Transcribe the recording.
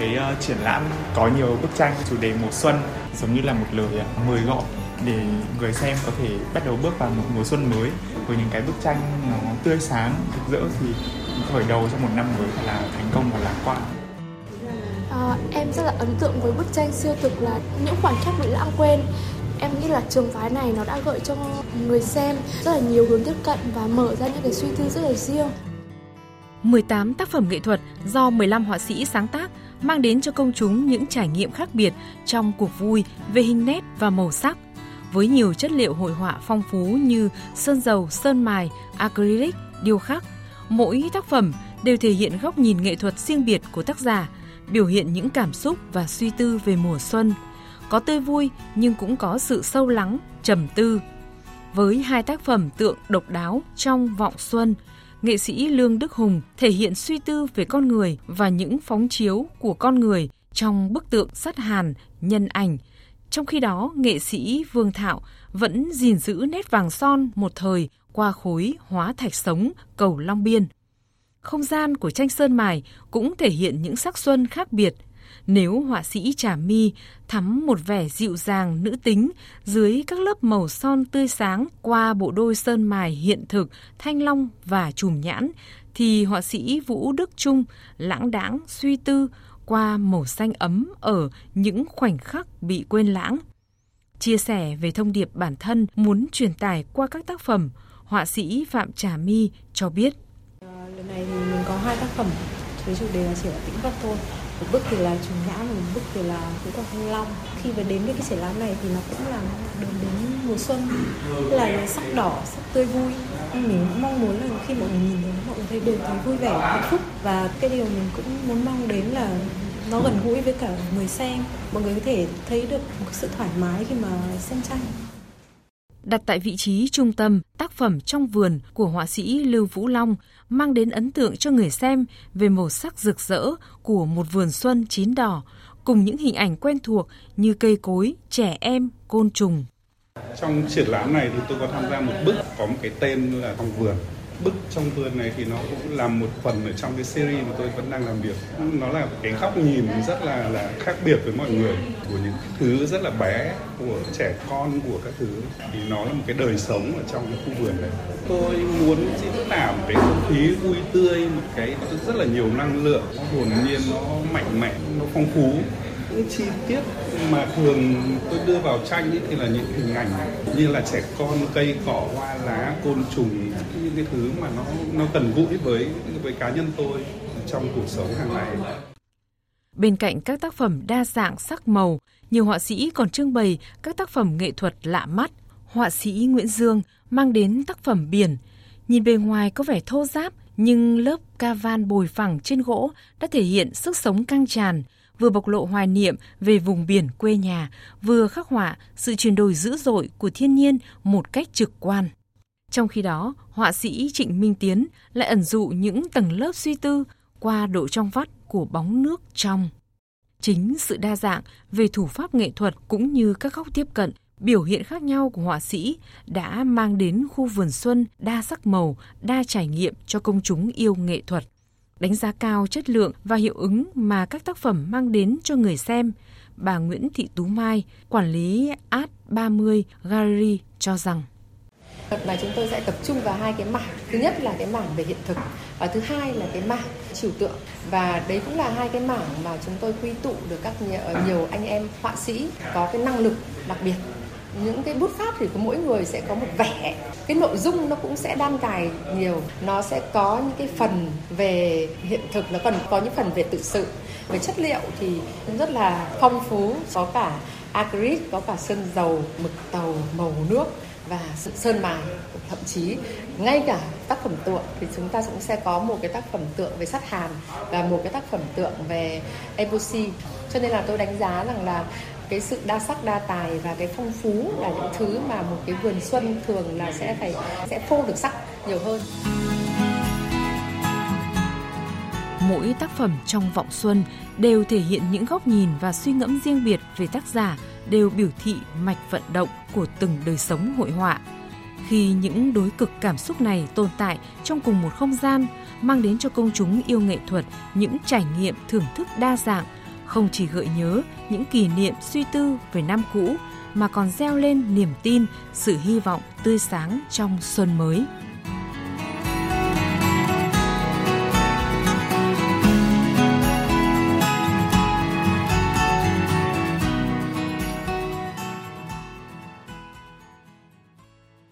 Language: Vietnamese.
thấy uh, triển lãm có nhiều bức tranh chủ đề mùa xuân giống như là một lời uh, mời gọi để người xem có thể bắt đầu bước vào một mùa xuân mới. Với những cái bức tranh nó tươi sáng rực rỡ thì khởi đầu cho một năm mới là thành công và lạc quan. À, em rất là ấn tượng với bức tranh siêu thực là những khoảnh khắc bị lãng quên. Em nghĩ là trường phái này nó đã gợi cho người xem rất là nhiều hướng tiếp cận và mở ra những cái suy tư rất là riêng. 18 tác phẩm nghệ thuật do 15 họa sĩ sáng tác mang đến cho công chúng những trải nghiệm khác biệt trong cuộc vui về hình nét và màu sắc với nhiều chất liệu hội họa phong phú như sơn dầu, sơn mài, acrylic, điêu khắc. Mỗi tác phẩm đều thể hiện góc nhìn nghệ thuật riêng biệt của tác giả, biểu hiện những cảm xúc và suy tư về mùa xuân. Có tươi vui nhưng cũng có sự sâu lắng, trầm tư. Với hai tác phẩm tượng độc đáo trong Vọng Xuân, nghệ sĩ Lương Đức Hùng thể hiện suy tư về con người và những phóng chiếu của con người trong bức tượng sắt hàn, nhân ảnh – trong khi đó, nghệ sĩ Vương Thạo vẫn gìn giữ nét vàng son một thời qua khối hóa thạch sống cầu Long Biên. Không gian của tranh sơn mài cũng thể hiện những sắc xuân khác biệt. Nếu họa sĩ Trà Mi thắm một vẻ dịu dàng nữ tính dưới các lớp màu son tươi sáng qua bộ đôi sơn mài hiện thực, thanh long và chùm nhãn, thì họa sĩ Vũ Đức Trung lãng đãng suy tư qua màu xanh ấm ở những khoảnh khắc bị quên lãng. Chia sẻ về thông điệp bản thân muốn truyền tải qua các tác phẩm, họa sĩ Phạm Trà My cho biết. À, lần này thì mình có hai tác phẩm với chủ đề là chỉ là tĩnh vật thôi. Một bức thì là trùng nhã và một bức thì là phú quang thanh long. Khi mà đến với cái triển lãm này thì nó cũng là đường đến mùa xuân, là sắc đỏ, sắc tươi vui. Mình cũng mong muốn là khi mọi người nhìn thấy mọi người thấy đều thấy vui vẻ, hạnh phúc và cái điều mình cũng muốn mong đến là nó gần gũi với cả người xem mọi người có thể thấy được một sự thoải mái khi mà xem tranh đặt tại vị trí trung tâm tác phẩm trong vườn của họa sĩ Lưu Vũ Long mang đến ấn tượng cho người xem về màu sắc rực rỡ của một vườn xuân chín đỏ cùng những hình ảnh quen thuộc như cây cối, trẻ em, côn trùng. Trong triển lãm này thì tôi có tham gia một bức có một cái tên là trong vườn bức trong vườn này thì nó cũng là một phần ở trong cái series mà tôi vẫn đang làm việc. Nó là cái góc nhìn rất là là khác biệt với mọi người. Của những thứ rất là bé, của trẻ con, của các thứ. Thì nó là một cái đời sống ở trong cái khu vườn này. Tôi muốn diễn tả một cái không khí vui tươi, một cái rất là nhiều năng lượng. Nó hồn nhiên, nó mạnh mẽ, nó phong phú những chi tiết mà thường tôi đưa vào tranh ấy thì là những hình ảnh như là trẻ con cây cỏ hoa lá côn trùng những cái thứ mà nó nó gần gũi với với cá nhân tôi trong cuộc sống hàng ngày Bên cạnh các tác phẩm đa dạng sắc màu, nhiều họa sĩ còn trưng bày các tác phẩm nghệ thuật lạ mắt. Họa sĩ Nguyễn Dương mang đến tác phẩm biển. Nhìn bề ngoài có vẻ thô ráp, nhưng lớp ca van bồi phẳng trên gỗ đã thể hiện sức sống căng tràn, vừa bộc lộ hoài niệm về vùng biển quê nhà, vừa khắc họa sự chuyển đổi dữ dội của thiên nhiên một cách trực quan. Trong khi đó, họa sĩ Trịnh Minh Tiến lại ẩn dụ những tầng lớp suy tư qua độ trong vắt của bóng nước trong. Chính sự đa dạng về thủ pháp nghệ thuật cũng như các góc tiếp cận, biểu hiện khác nhau của họa sĩ đã mang đến khu vườn xuân đa sắc màu, đa trải nghiệm cho công chúng yêu nghệ thuật đánh giá cao chất lượng và hiệu ứng mà các tác phẩm mang đến cho người xem, bà Nguyễn Thị Tú Mai, quản lý Art 30 Gallery cho rằng Đợt này chúng tôi sẽ tập trung vào hai cái mảng. Thứ nhất là cái mảng về hiện thực và thứ hai là cái mảng trừu tượng. Và đấy cũng là hai cái mảng mà chúng tôi quy tụ được các ờ, nhiều anh em họa sĩ có cái năng lực đặc biệt những cái bút pháp thì của mỗi người sẽ có một vẻ. Cái nội dung nó cũng sẽ đan cài nhiều. Nó sẽ có những cái phần về hiện thực, nó còn có những phần về tự sự. Về chất liệu thì rất là phong phú, có cả acrylic, có cả sơn dầu, mực tàu, màu nước và sơn mài, thậm chí ngay cả tác phẩm tượng thì chúng ta cũng sẽ có một cái tác phẩm tượng về sắt hàn và một cái tác phẩm tượng về epoxy. Cho nên là tôi đánh giá rằng là cái sự đa sắc, đa tài và cái phong phú là những thứ mà một cái vườn xuân thường là sẽ phải, sẽ phô được sắc nhiều hơn. Mỗi tác phẩm trong vọng xuân đều thể hiện những góc nhìn và suy ngẫm riêng biệt về tác giả, đều biểu thị mạch vận động của từng đời sống hội họa. Khi những đối cực cảm xúc này tồn tại trong cùng một không gian, mang đến cho công chúng yêu nghệ thuật những trải nghiệm thưởng thức đa dạng không chỉ gợi nhớ những kỷ niệm suy tư về năm cũ mà còn gieo lên niềm tin, sự hy vọng tươi sáng trong xuân mới.